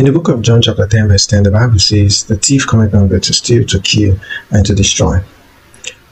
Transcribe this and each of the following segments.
In the book of John, chapter 10, verse 10, the Bible says, The thief cometh not but to steal, to kill, and to destroy.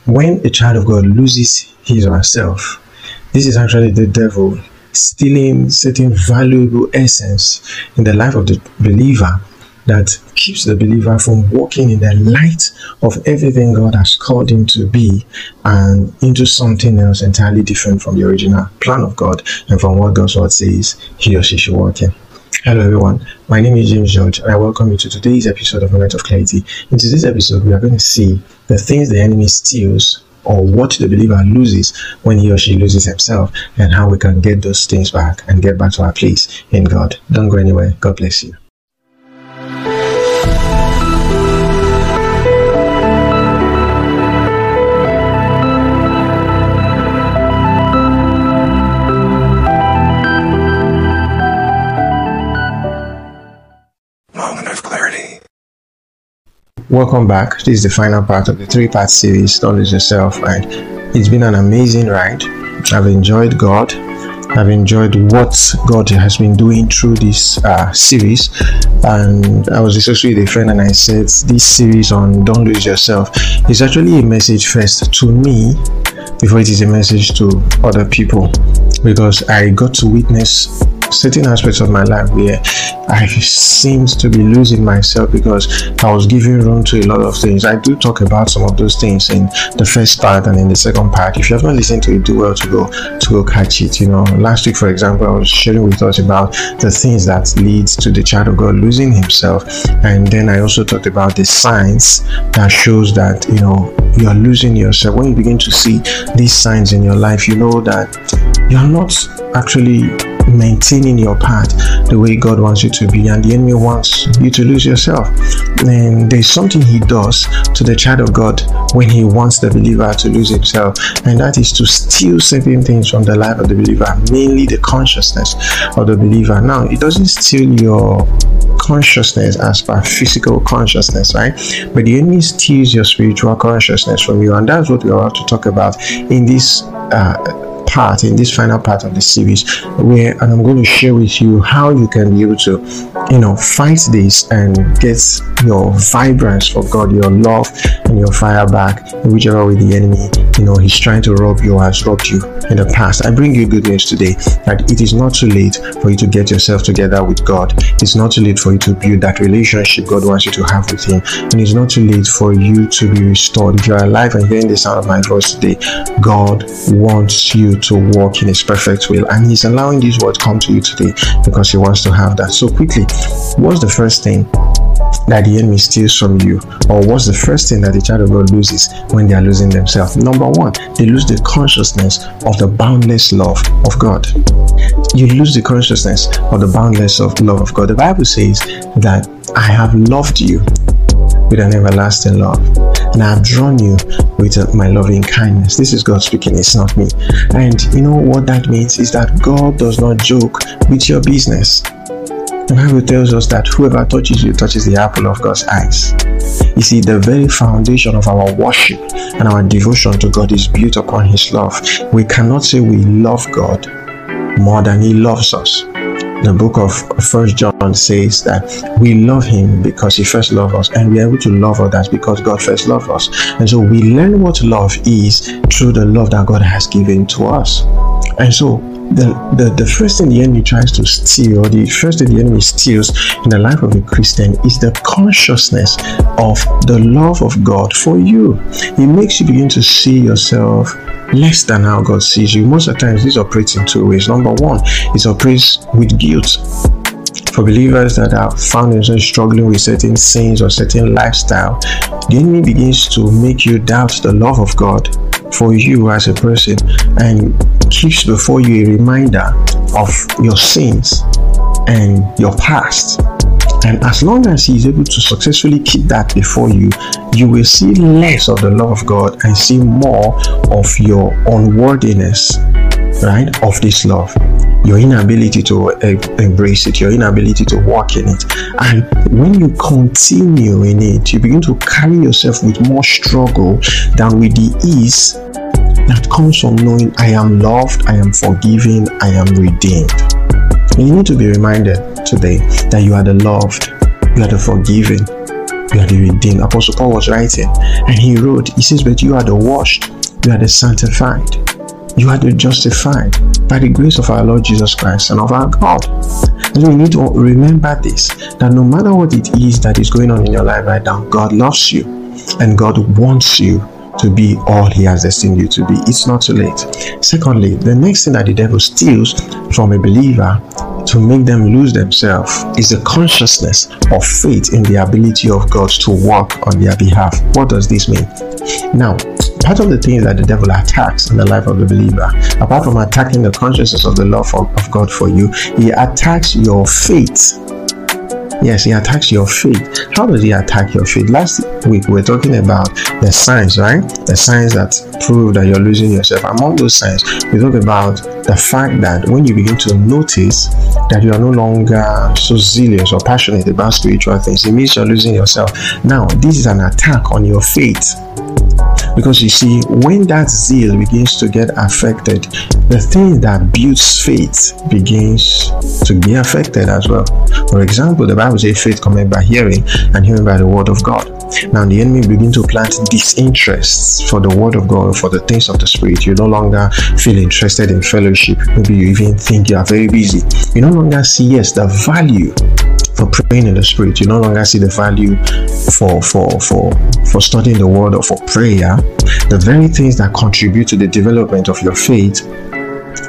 When a child of God loses his or herself, this is actually the devil stealing certain valuable essence in the life of the believer that keeps the believer from walking in the light of everything God has called him to be and into something else entirely different from the original plan of God and from what God's word says he or she should walk in. Hello everyone, my name is James George and I welcome you to today's episode of Moment of Clarity. In today's episode, we are going to see the things the enemy steals or what the believer loses when he or she loses himself and how we can get those things back and get back to our place in God. Don't go anywhere. God bless you. Welcome back. This is the final part of the three part series, Don't Lose Yourself. And it's been an amazing ride. I've enjoyed God. I've enjoyed what God has been doing through this uh, series. And I was discussing with a friend and I said, This series on Don't Lose Yourself is actually a message first to me before it is a message to other people because I got to witness certain aspects of my life where I seemed to be losing myself because I was giving room to a lot of things. I do talk about some of those things in the first part and in the second part. If you have not listened to it, do well to go to go catch it. You know, last week, for example, I was sharing with us about the things that leads to the child of God losing himself, and then I also talked about the signs that shows that you know you are losing yourself. When you begin to see these signs in your life, you know that you are not actually maintaining your path the way God wants you to be, and the enemy wants you to lose yourself. And there's something he does to the child of God when he wants the believer to lose himself, and that is to steal certain things from the life of the believer, mainly the consciousness of the believer. Now, it doesn't steal your consciousness as per physical consciousness, right? But the enemy steals your spiritual consciousness from you, and that's what we're about to talk about in this. Uh, part in this final part of the series where and i'm going to share with you how you can be able to you know fight this and get your vibrance for god your love and your fire back whichever way the enemy you know he's trying to rob you has robbed you in the past. I bring you good news today that it is not too late for you to get yourself together with god. It's not too late for you to build that relationship god wants you to have with him. And it's not too late for you to be restored. If you're alive and hearing the sound of my voice today god wants you to walk in His perfect will. And He's allowing these words come to you today because He wants to have that. So, quickly, what's the first thing that the enemy steals from you? Or what's the first thing that the child of God loses when they are losing themselves? Number one, they lose the consciousness of the boundless love of God. You lose the consciousness of the boundless of love of God. The Bible says that I have loved you with an everlasting love and I have drawn you with uh, my loving kindness. This is God speaking, it's not me. And you know what that means is that God does not joke with your business. The Bible tells us that whoever touches you touches the apple of God's eyes. You see, the very foundation of our worship and our devotion to God is built upon His love. We cannot say we love God more than He loves us the book of first john says that we love him because he first loved us and we are able to love others because god first loved us. And so we learn what love is through the love that god has given to us and so the, the, the first thing the enemy tries to steal, or the first thing the enemy steals in the life of a Christian is the consciousness of the love of God for you. It makes you begin to see yourself less than how God sees you. Most of the times, this operates in two ways. Number one, it operates with guilt. For believers that have found themselves struggling with certain sins or certain lifestyle, the enemy begins to make you doubt the love of God for you as a person and keeps before you a reminder of your sins and your past. And as long as he is able to successfully keep that before you, you will see less of the love of God and see more of your unworthiness, right? Of this love. Your inability to embrace it, your inability to walk in it. And when you continue in it, you begin to carry yourself with more struggle than with the ease that comes from knowing I am loved, I am forgiven, I am redeemed. You need to be reminded today that you are the loved, you are the forgiven, you are the redeemed. Apostle Paul was writing and he wrote, He says, But you are the washed, you are the sanctified, you are justified by the grace of our Lord Jesus Christ and of our God. And you need to remember this that no matter what it is that is going on in your life right now, God loves you and God wants you to be all he has destined you to be. It's not too late. Secondly, the next thing that the devil steals from a believer to make them lose themselves is the consciousness of faith in the ability of God to work on their behalf. What does this mean? Now, part of the things that the devil attacks in the life of the believer, apart from attacking the consciousness of the love of, of God for you, he attacks your faith Yes, he attacks your faith. How does he attack your faith? Last week we were talking about the signs, right? The signs that prove that you're losing yourself. Among those signs, we talk about the fact that when you begin to notice that you are no longer so zealous or passionate about spiritual things, it means you're losing yourself. Now, this is an attack on your faith. Because you see, when that zeal begins to get affected, the thing that builds faith begins to be affected as well. For example, the Bible says faith coming by hearing and hearing by the word of God. Now the enemy begin to plant disinterest for the word of God for the things of the spirit. You no longer feel interested in fellowship. Maybe you even think you are very busy. You no longer see yes the value for praying in the spirit. You no longer see the value for for for for studying the word or for prayer. The very things that contribute to the development of your faith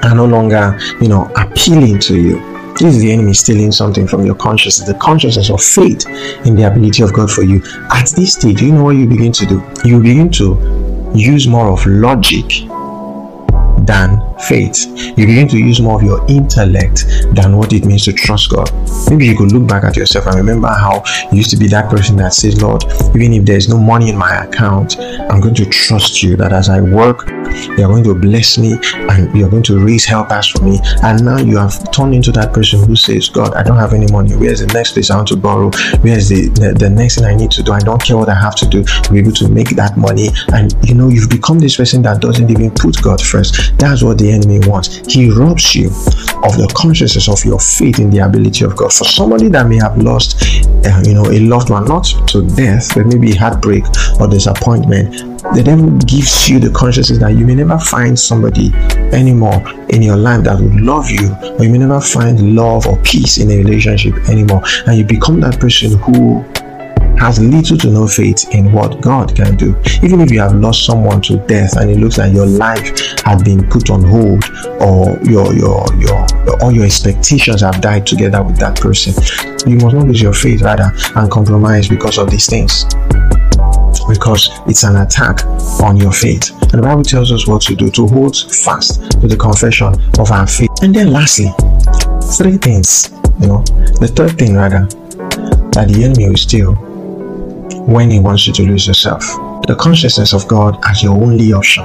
are no longer, you know, appealing to you. This is the enemy stealing something from your consciousness, the consciousness of faith in the ability of God for you. At this stage, you know what you begin to do? You begin to use more of logic than faith. You begin to use more of your intellect than what it means to trust God. Maybe you could look back at yourself and remember how you used to be that person that says, Lord, even if there's no money in my account, I'm going to trust you that as I work, you're going to bless me and you're going to raise help helpers for me. And now you have turned into that person who says, God, I don't have any money. Where's the next place I want to borrow? Where's the, the, the next thing I need to do? I don't care what I have to do to be able to make that money. And you know, you've become this person that doesn't even put God first. That's what the enemy wants. He robs you of the consciousness of your faith in the ability of God. For somebody that may have lost, uh, you know, a loved one, not to death, but maybe heartbreak or disappointment, the devil gives you the consciousness that you may never find somebody anymore in your life that would love you, or you may never find love or peace in a relationship anymore, and you become that person who has little to no faith in what God can do. Even if you have lost someone to death and it looks like your life had been put on hold or your your your all your expectations have died together with that person, you must not lose your faith rather and compromise because of these things because it's an attack on your faith. And the Bible tells us what to do to hold fast to the confession of our faith. And then, lastly, three things. You know, the third thing rather that the enemy will steal when he wants you to lose yourself. The consciousness of God as your only option.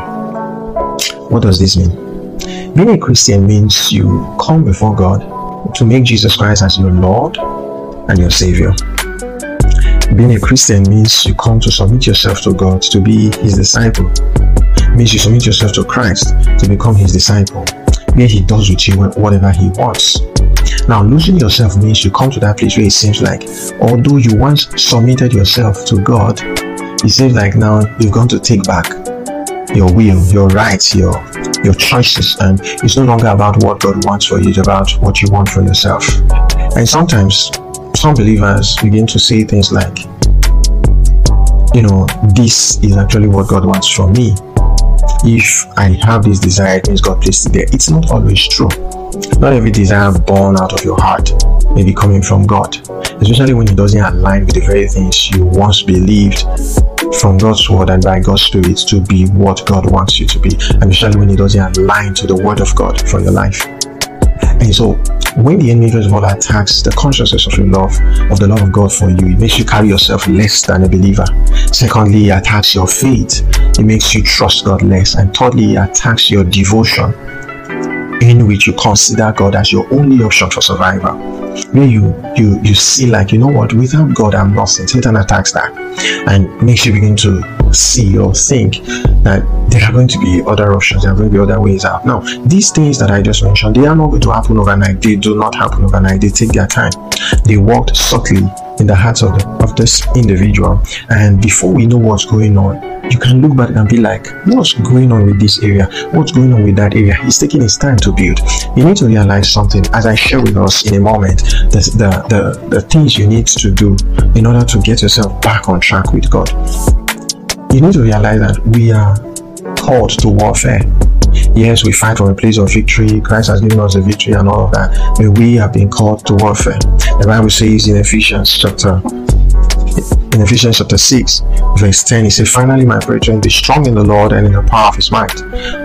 What does this mean? Being a Christian means you come before God to make Jesus Christ as your Lord and your Savior. Being a Christian means you come to submit yourself to God to be His disciple. It means you submit yourself to Christ to become His disciple, where He does with you whatever He wants. Now, losing yourself means you come to that place where it seems like, although you once submitted yourself to God, it seems like now you've gone to take back your will, your rights, your your choices, and it's no longer about what God wants for you; it's about what you want for yourself. And sometimes, some believers begin to say things like, "You know, this is actually what God wants from me." If I have this desire, it means God placed it there. It's not always true not every desire born out of your heart may be coming from God, especially when it doesn't align with the very things you once believed from God's word and by God's spirit to be what God wants you to be, and especially when it doesn't align to the word of God for your life. And so, when the enemy of all attacks the consciousness of your love, of the love of God for you, it makes you carry yourself less than a believer. Secondly, it attacks your faith, it makes you trust God less. And thirdly, it attacks your devotion in which you consider God as your only option for survival. Where you you you see like you know what without God I'm. And Satan attacks that and makes you begin to see or think that there are going to be other options, there are going to be other ways out. Now, these things that I just mentioned, they are not going to happen overnight. They do not happen overnight. They take their time. They worked subtly in the hearts of, the, of this individual. And before we know what's going on, you can look back and be like, what's going on with this area? What's going on with that area? He's taking his time to build. You need to realize something, as I share with us in a moment, the, the, the, the things you need to do in order to get yourself back on track with God. You need to realize that we are called to warfare. Yes, we fight from a place of victory. Christ has given us the victory and all of that. But we have been called to warfare. The Bible says in Ephesians chapter in Ephesians chapter 6, verse 10, he said, Finally, my brethren, be strong in the Lord and in the power of his might.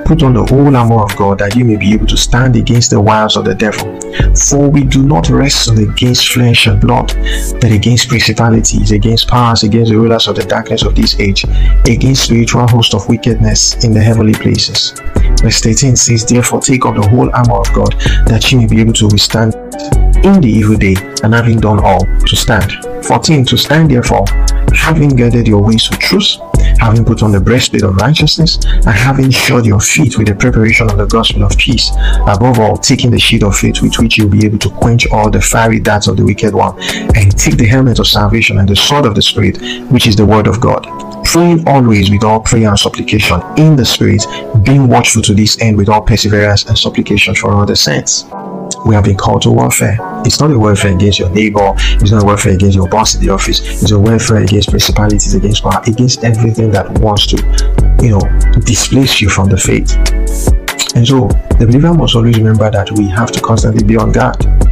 Put on the whole armor of God that you may be able to stand against the wiles of the devil. For we do not wrestle against flesh and blood, but against principalities, against powers, against the rulers of the darkness of this age, against spiritual host of wickedness in the heavenly places. Verse 13 says, Therefore, take up the whole armor of God that you may be able to withstand in the evil day, and having done all, to stand. 14. To stand therefore, having girded your waist with truth, having put on the breastplate of righteousness, and having shod your feet with the preparation of the gospel of peace. Above all, taking the shield of faith with which you'll be able to quench all the fiery darts of the wicked one, and take the helmet of salvation and the sword of the Spirit, which is the word of God praying always with all prayer and supplication in the spirit, being watchful to this end with all perseverance and supplication for all the saints we have been called to warfare. It's not a warfare against your neighbor, it's not a warfare against your boss in the office, it's a warfare against principalities, against power, against everything that wants to, you know, displace you from the faith. And so the believer must always remember that we have to constantly be on guard.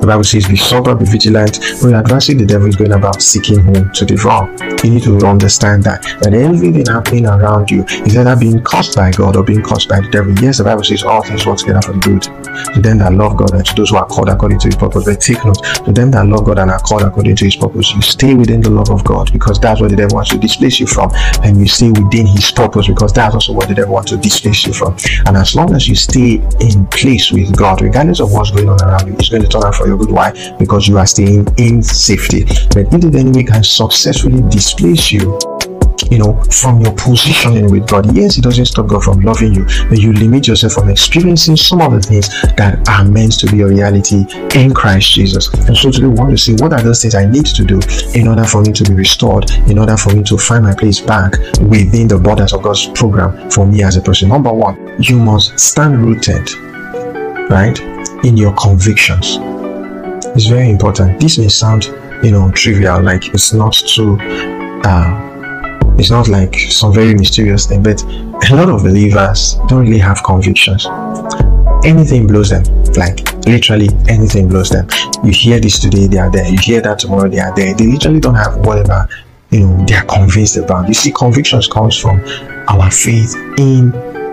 The Bible says, Be sober, be vigilant. When you're advancing, the devil is going about seeking whom to devour. You need to understand that that everything happening around you is either being caused by God or being caused by the devil. Yes, the Bible says all things work together for good to them that love God and to those who are called according to his purpose. But take note, to them that love God and are called according to his purpose, you stay within the love of God because that's what the devil wants to displace you from. And you stay within his purpose because that's also what the devil wants to displace you from. And as long as you stay in place with God, regardless of what's going on around you, it's going to turn out for your good. Why? Because you are staying in safety. But if the enemy can successfully displace you, you know, from your positioning with God. Yes, it doesn't stop God from loving you, but you limit yourself from experiencing some of the things that are meant to be a reality in Christ Jesus. And so today we want to see what are those things I need to do in order for me to be restored, in order for me to find my place back within the borders of God's program for me as a person. Number one, you must stand rooted, right, in your convictions. It's very important. This may sound, you know, trivial, like it's not too uh it's not like some very mysterious thing, but a lot of believers don't really have convictions. Anything blows them, like literally anything blows them. You hear this today, they are there. You hear that tomorrow, they are there. They literally don't have whatever you know they are convinced about. You see, convictions comes from our faith in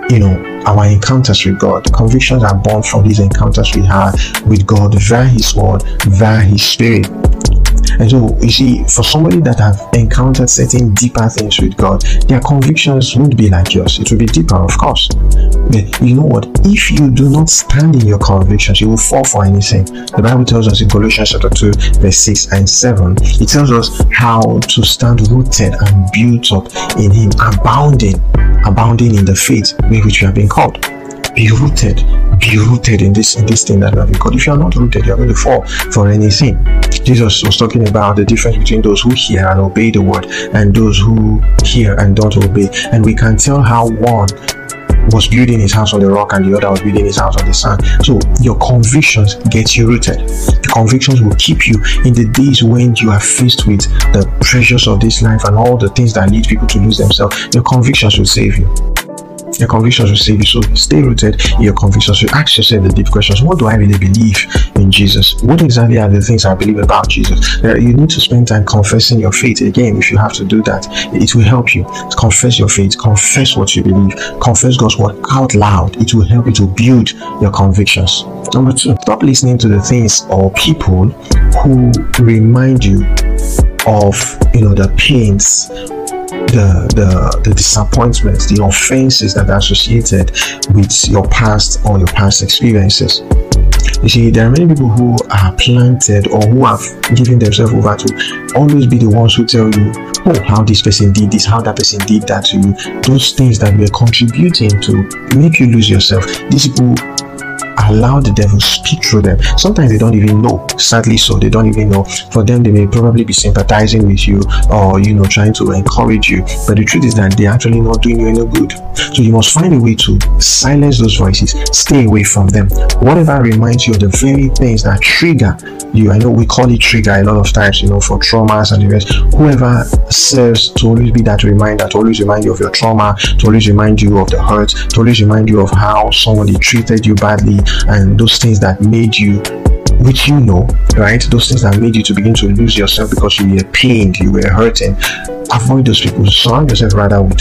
you know our encounters with God. Convictions are born from these encounters we have with God via His Word, via His Spirit. And so, you see, for somebody that have encountered certain deeper things with God, their convictions won't be like yours. It will be deeper, of course. But you know what? If you do not stand in your convictions, you will fall for anything. The Bible tells us in Colossians chapter 2, verse 6 and 7, it tells us how to stand rooted and built up in Him, abounding, abounding in the faith with which you have been called. Be rooted be rooted in this in this thing that you have been called. if you are not rooted you're going to fall for anything. Jesus was talking about the difference between those who hear and obey the word and those who hear and don't obey. And we can tell how one was building his house on the rock and the other was building his house on the sand. So your convictions get you rooted. The convictions will keep you in the days when you are faced with the pressures of this life and all the things that lead people to lose themselves. Your convictions will save you. Your convictions will save you. So stay rooted in your convictions. You ask yourself the deep questions. What do I really believe in Jesus? What exactly are the things I believe about Jesus? You need to spend time confessing your faith. Again, if you have to do that, it will help you. Confess your faith. Confess what you believe. Confess God's word out loud. It will help you to build your convictions. Number two, stop listening to the things or people who remind you of you know the pains the, the, the disappointments, the offenses that are associated with your past or your past experiences. You see, there are many people who are planted or who have given themselves over to always be the ones who tell you, oh, how this person did this, how that person did that to you. Those things that were contributing to make you lose yourself. These people allow the devil speak through them. Sometimes they don't even know. Sadly, so they don't even know. For them, they may probably be sympathizing with you or you know trying to encourage you. But the truth is that they're actually not doing you any good. So you must find a way to silence those voices. Stay away from them. Whatever reminds you of the very things that trigger you. I know we call it trigger a lot of times, you know, for traumas and the rest. Whoever serves to always be that reminder, to always remind you of your trauma, to always remind you of the hurt, to always remind you of how somebody treated you badly, and those things that made you which you know, right? Those things that made you to begin to lose yourself because you were pained, you were hurting. Avoid those people. Surround yourself rather with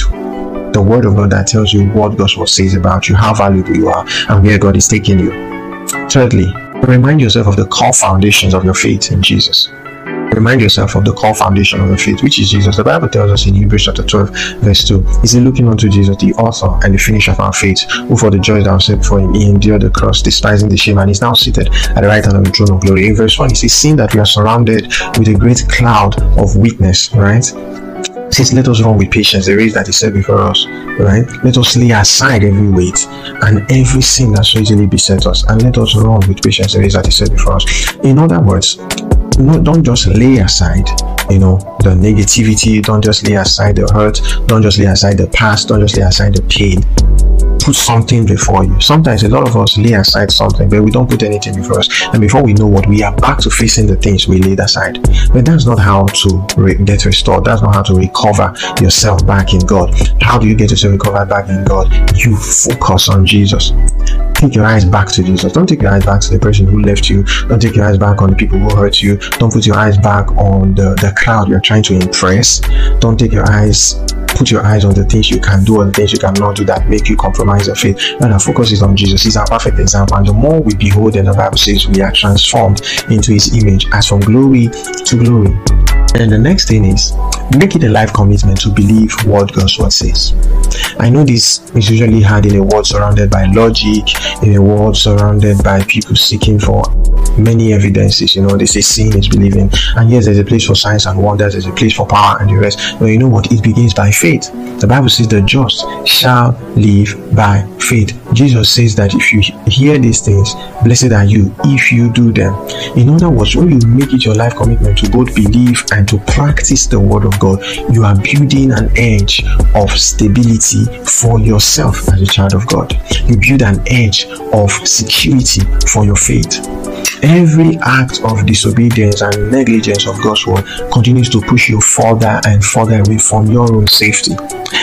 the word of God that tells you what God says about you, how valuable you are, and where God is taking you. Thirdly, remind yourself of the core foundations of your faith in Jesus. Remind yourself of the core foundation of the faith, which is Jesus. The Bible tells us in Hebrews chapter 12, verse 2, is said, Looking unto Jesus, the author and the finisher of our faith, who for the joy that was set before him, he endured the cross, despising the shame, and is now seated at the right hand of the throne of glory. In verse 1, he says, Seeing that we are surrounded with a great cloud of witness, right? Says, Let us run with patience. The race that is set before us, right? Let us lay aside every weight and every sin that so easily beset us, and let us run with patience the race that is set before us. In other words, no, don't just lay aside you know the negativity. Don't just lay aside the hurt. Don't just lay aside the past. Don't just lay aside the pain put something before you. Sometimes a lot of us lay aside something, but we don't put anything before us. And before we know what, we are back to facing the things we laid aside. But that's not how to re- get restored. That's not how to recover yourself back in God. How do you get yourself recovered back in God? You focus on Jesus take your eyes back to Jesus. Don't take your eyes back to the person who left you. Don't take your eyes back on the people who hurt you. Don't put your eyes back on the, the crowd you're trying to impress. Don't take your eyes put your eyes on the things you can do or the things you cannot do that make you compromise your faith. And our focus is on Jesus. He's our perfect example. And the more we behold, and the Bible says we are transformed into his image as from glory to glory. And the next thing is make it a life commitment to believe what God's word says. I know this is usually hard in a world surrounded by logic, in a world surrounded by people seeking for many evidences. You know, they say seeing is believing. And yes, there's a place for signs and wonders, there's a place for power and the rest. But you know what? It begins by faith. The Bible says the just shall live by faith. Jesus says that if you hear these things, blessed are you if you do them. In other words, when you make it your life commitment to both believe and to practice the word of God, you are building an edge of stability for yourself as a child of God. You build an edge of security for your faith. Every act of disobedience and negligence of God's word continues to push you further and further away from your own safety.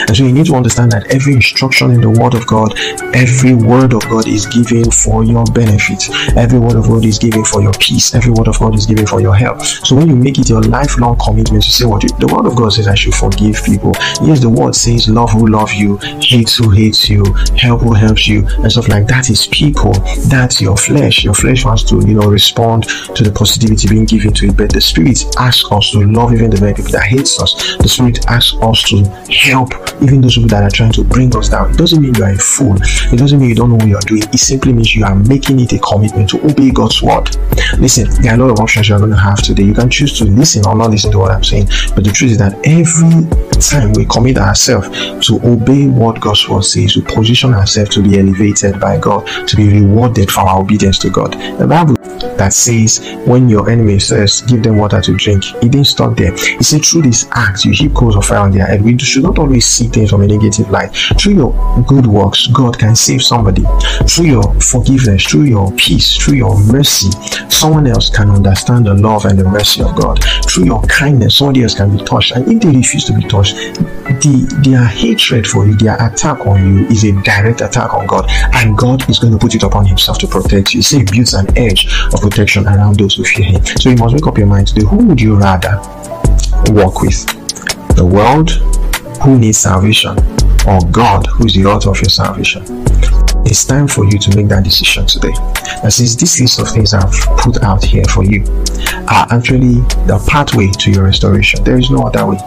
And so you need to understand that every instruction in the Word of God, every word of God is given for your benefit. Every word of God is given for your peace. Every word of God is given for your help. So when you make it your lifelong commitment to say what the Word of God says, I should forgive people. Yes, the Word says, love who love you, hate who hates you, help who helps you, and stuff like that is people. That's your flesh. Your flesh wants to, you know, respond to the positivity being given to it. But the Spirit asks us to love even the very people that hates us. The Spirit asks us to help even those people that are trying to bring us down. It doesn't mean you are a fool. It doesn't mean you don't know what you are doing. It simply means you are making it a commitment to obey God's word. Listen, there are a lot of options you are going to have today. You can choose to listen or not listen to what I'm saying. But the truth is that every time we commit ourselves to obey what God's word says, we position ourselves to be elevated by God, to be rewarded for our obedience to God. The Bible that says, when your enemy says, give them water to drink, he didn't stop there. He said, through this act, you heap coals of fire on their head. We should not always see things from a negative light. Through your good works, God can save somebody. Through your forgiveness, through your peace, through your mercy, someone else can understand the love and the mercy of God. Through your kindness, somebody else can be touched. And if they refuse to be touched, the, their hatred for you, their attack on you is a direct attack on God. And God is going to put it upon Himself to protect you. See, He builds an edge of protection around those who fear Him. So you must make up your mind today. Who would you rather walk with? The world who needs salvation, or God who is the author of your salvation. It's time for you to make that decision today. And since this list of things I've put out here for you are actually the pathway to your restoration, there is no other way.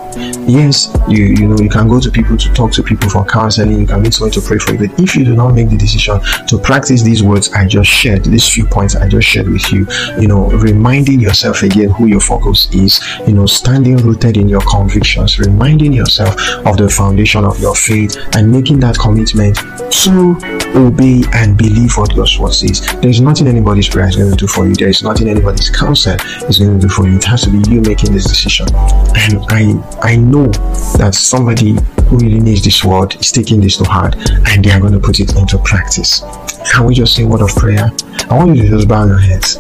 Yes, you you know you can go to people to talk to people for counseling, you can meet someone to pray for you, but if you do not make the decision to practice these words I just shared, these few points I just shared with you, you know, reminding yourself again who your focus is, you know, standing rooted in your convictions, reminding yourself of the foundation of your faith and making that commitment to obey and believe what God's word says. There is nothing anybody's prayer is going to do for you. There is nothing anybody's counsel is going to do for you. It has to be you making this decision. And I I know that somebody who really needs this word is taking this to heart and they are going to put it into practice. Can we just say a word of prayer? I want you to just bow your heads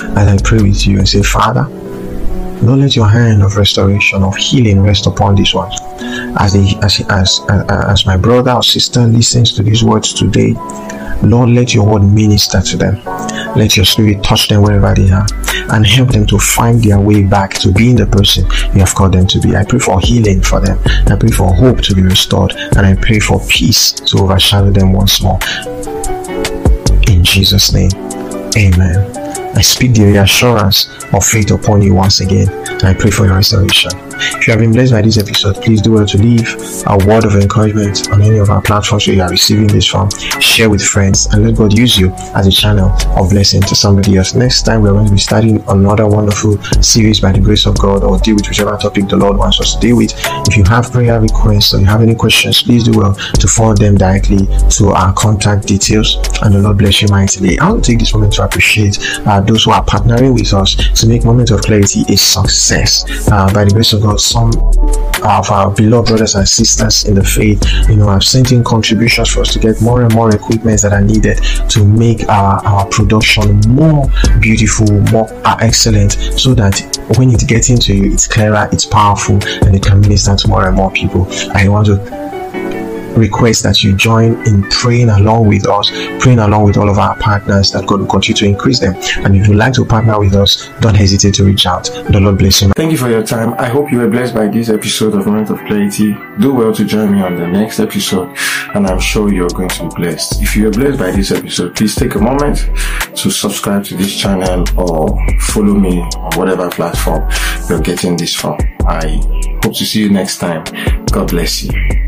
and I pray with you and say, Father, Lord, let your hand of restoration, of healing rest upon this one. As, as, as, as, as my brother or sister listens to these words today, Lord, let your word minister to them. Let your spirit touch them wherever they are and help them to find their way back to being the person you have called them to be. I pray for healing for them. I pray for hope to be restored. And I pray for peace to overshadow them once more. In Jesus' name, amen. I speak the reassurance of faith upon you once again, and I pray for your restoration. If you have been blessed by this episode, please do well to leave a word of encouragement on any of our platforms where you are receiving this from. Share with friends and let God use you as a channel of blessing to somebody else. Next time, we're going to be studying another wonderful series by the grace of God or deal with whichever topic the Lord wants us to deal with. If you have prayer requests or you have any questions, please do well to forward them directly to our contact details and the Lord bless you mightily. I want to take this moment to appreciate uh, those who are partnering with us to make Moment of Clarity a success. Uh, by the grace of God, some of our beloved brothers and sisters in the faith, you know, have sent in contributions for us to get more and more equipment that are needed to make our, our production more beautiful, more uh, excellent, so that when it gets into you, it's clearer, it's powerful, and it can minister to more and more people. I want to request that you join in praying along with us, praying along with all of our partners that God will continue to increase them. And if you'd like to partner with us, don't hesitate to reach out. The Lord bless you. Thank you for your time. I hope you were blessed by this episode of Moment of Clarity. Do well to join me on the next episode, and I'm sure you're going to be blessed. If you are blessed by this episode, please take a moment to subscribe to this channel or follow me on whatever platform you're getting this from. I hope to see you next time. God bless you.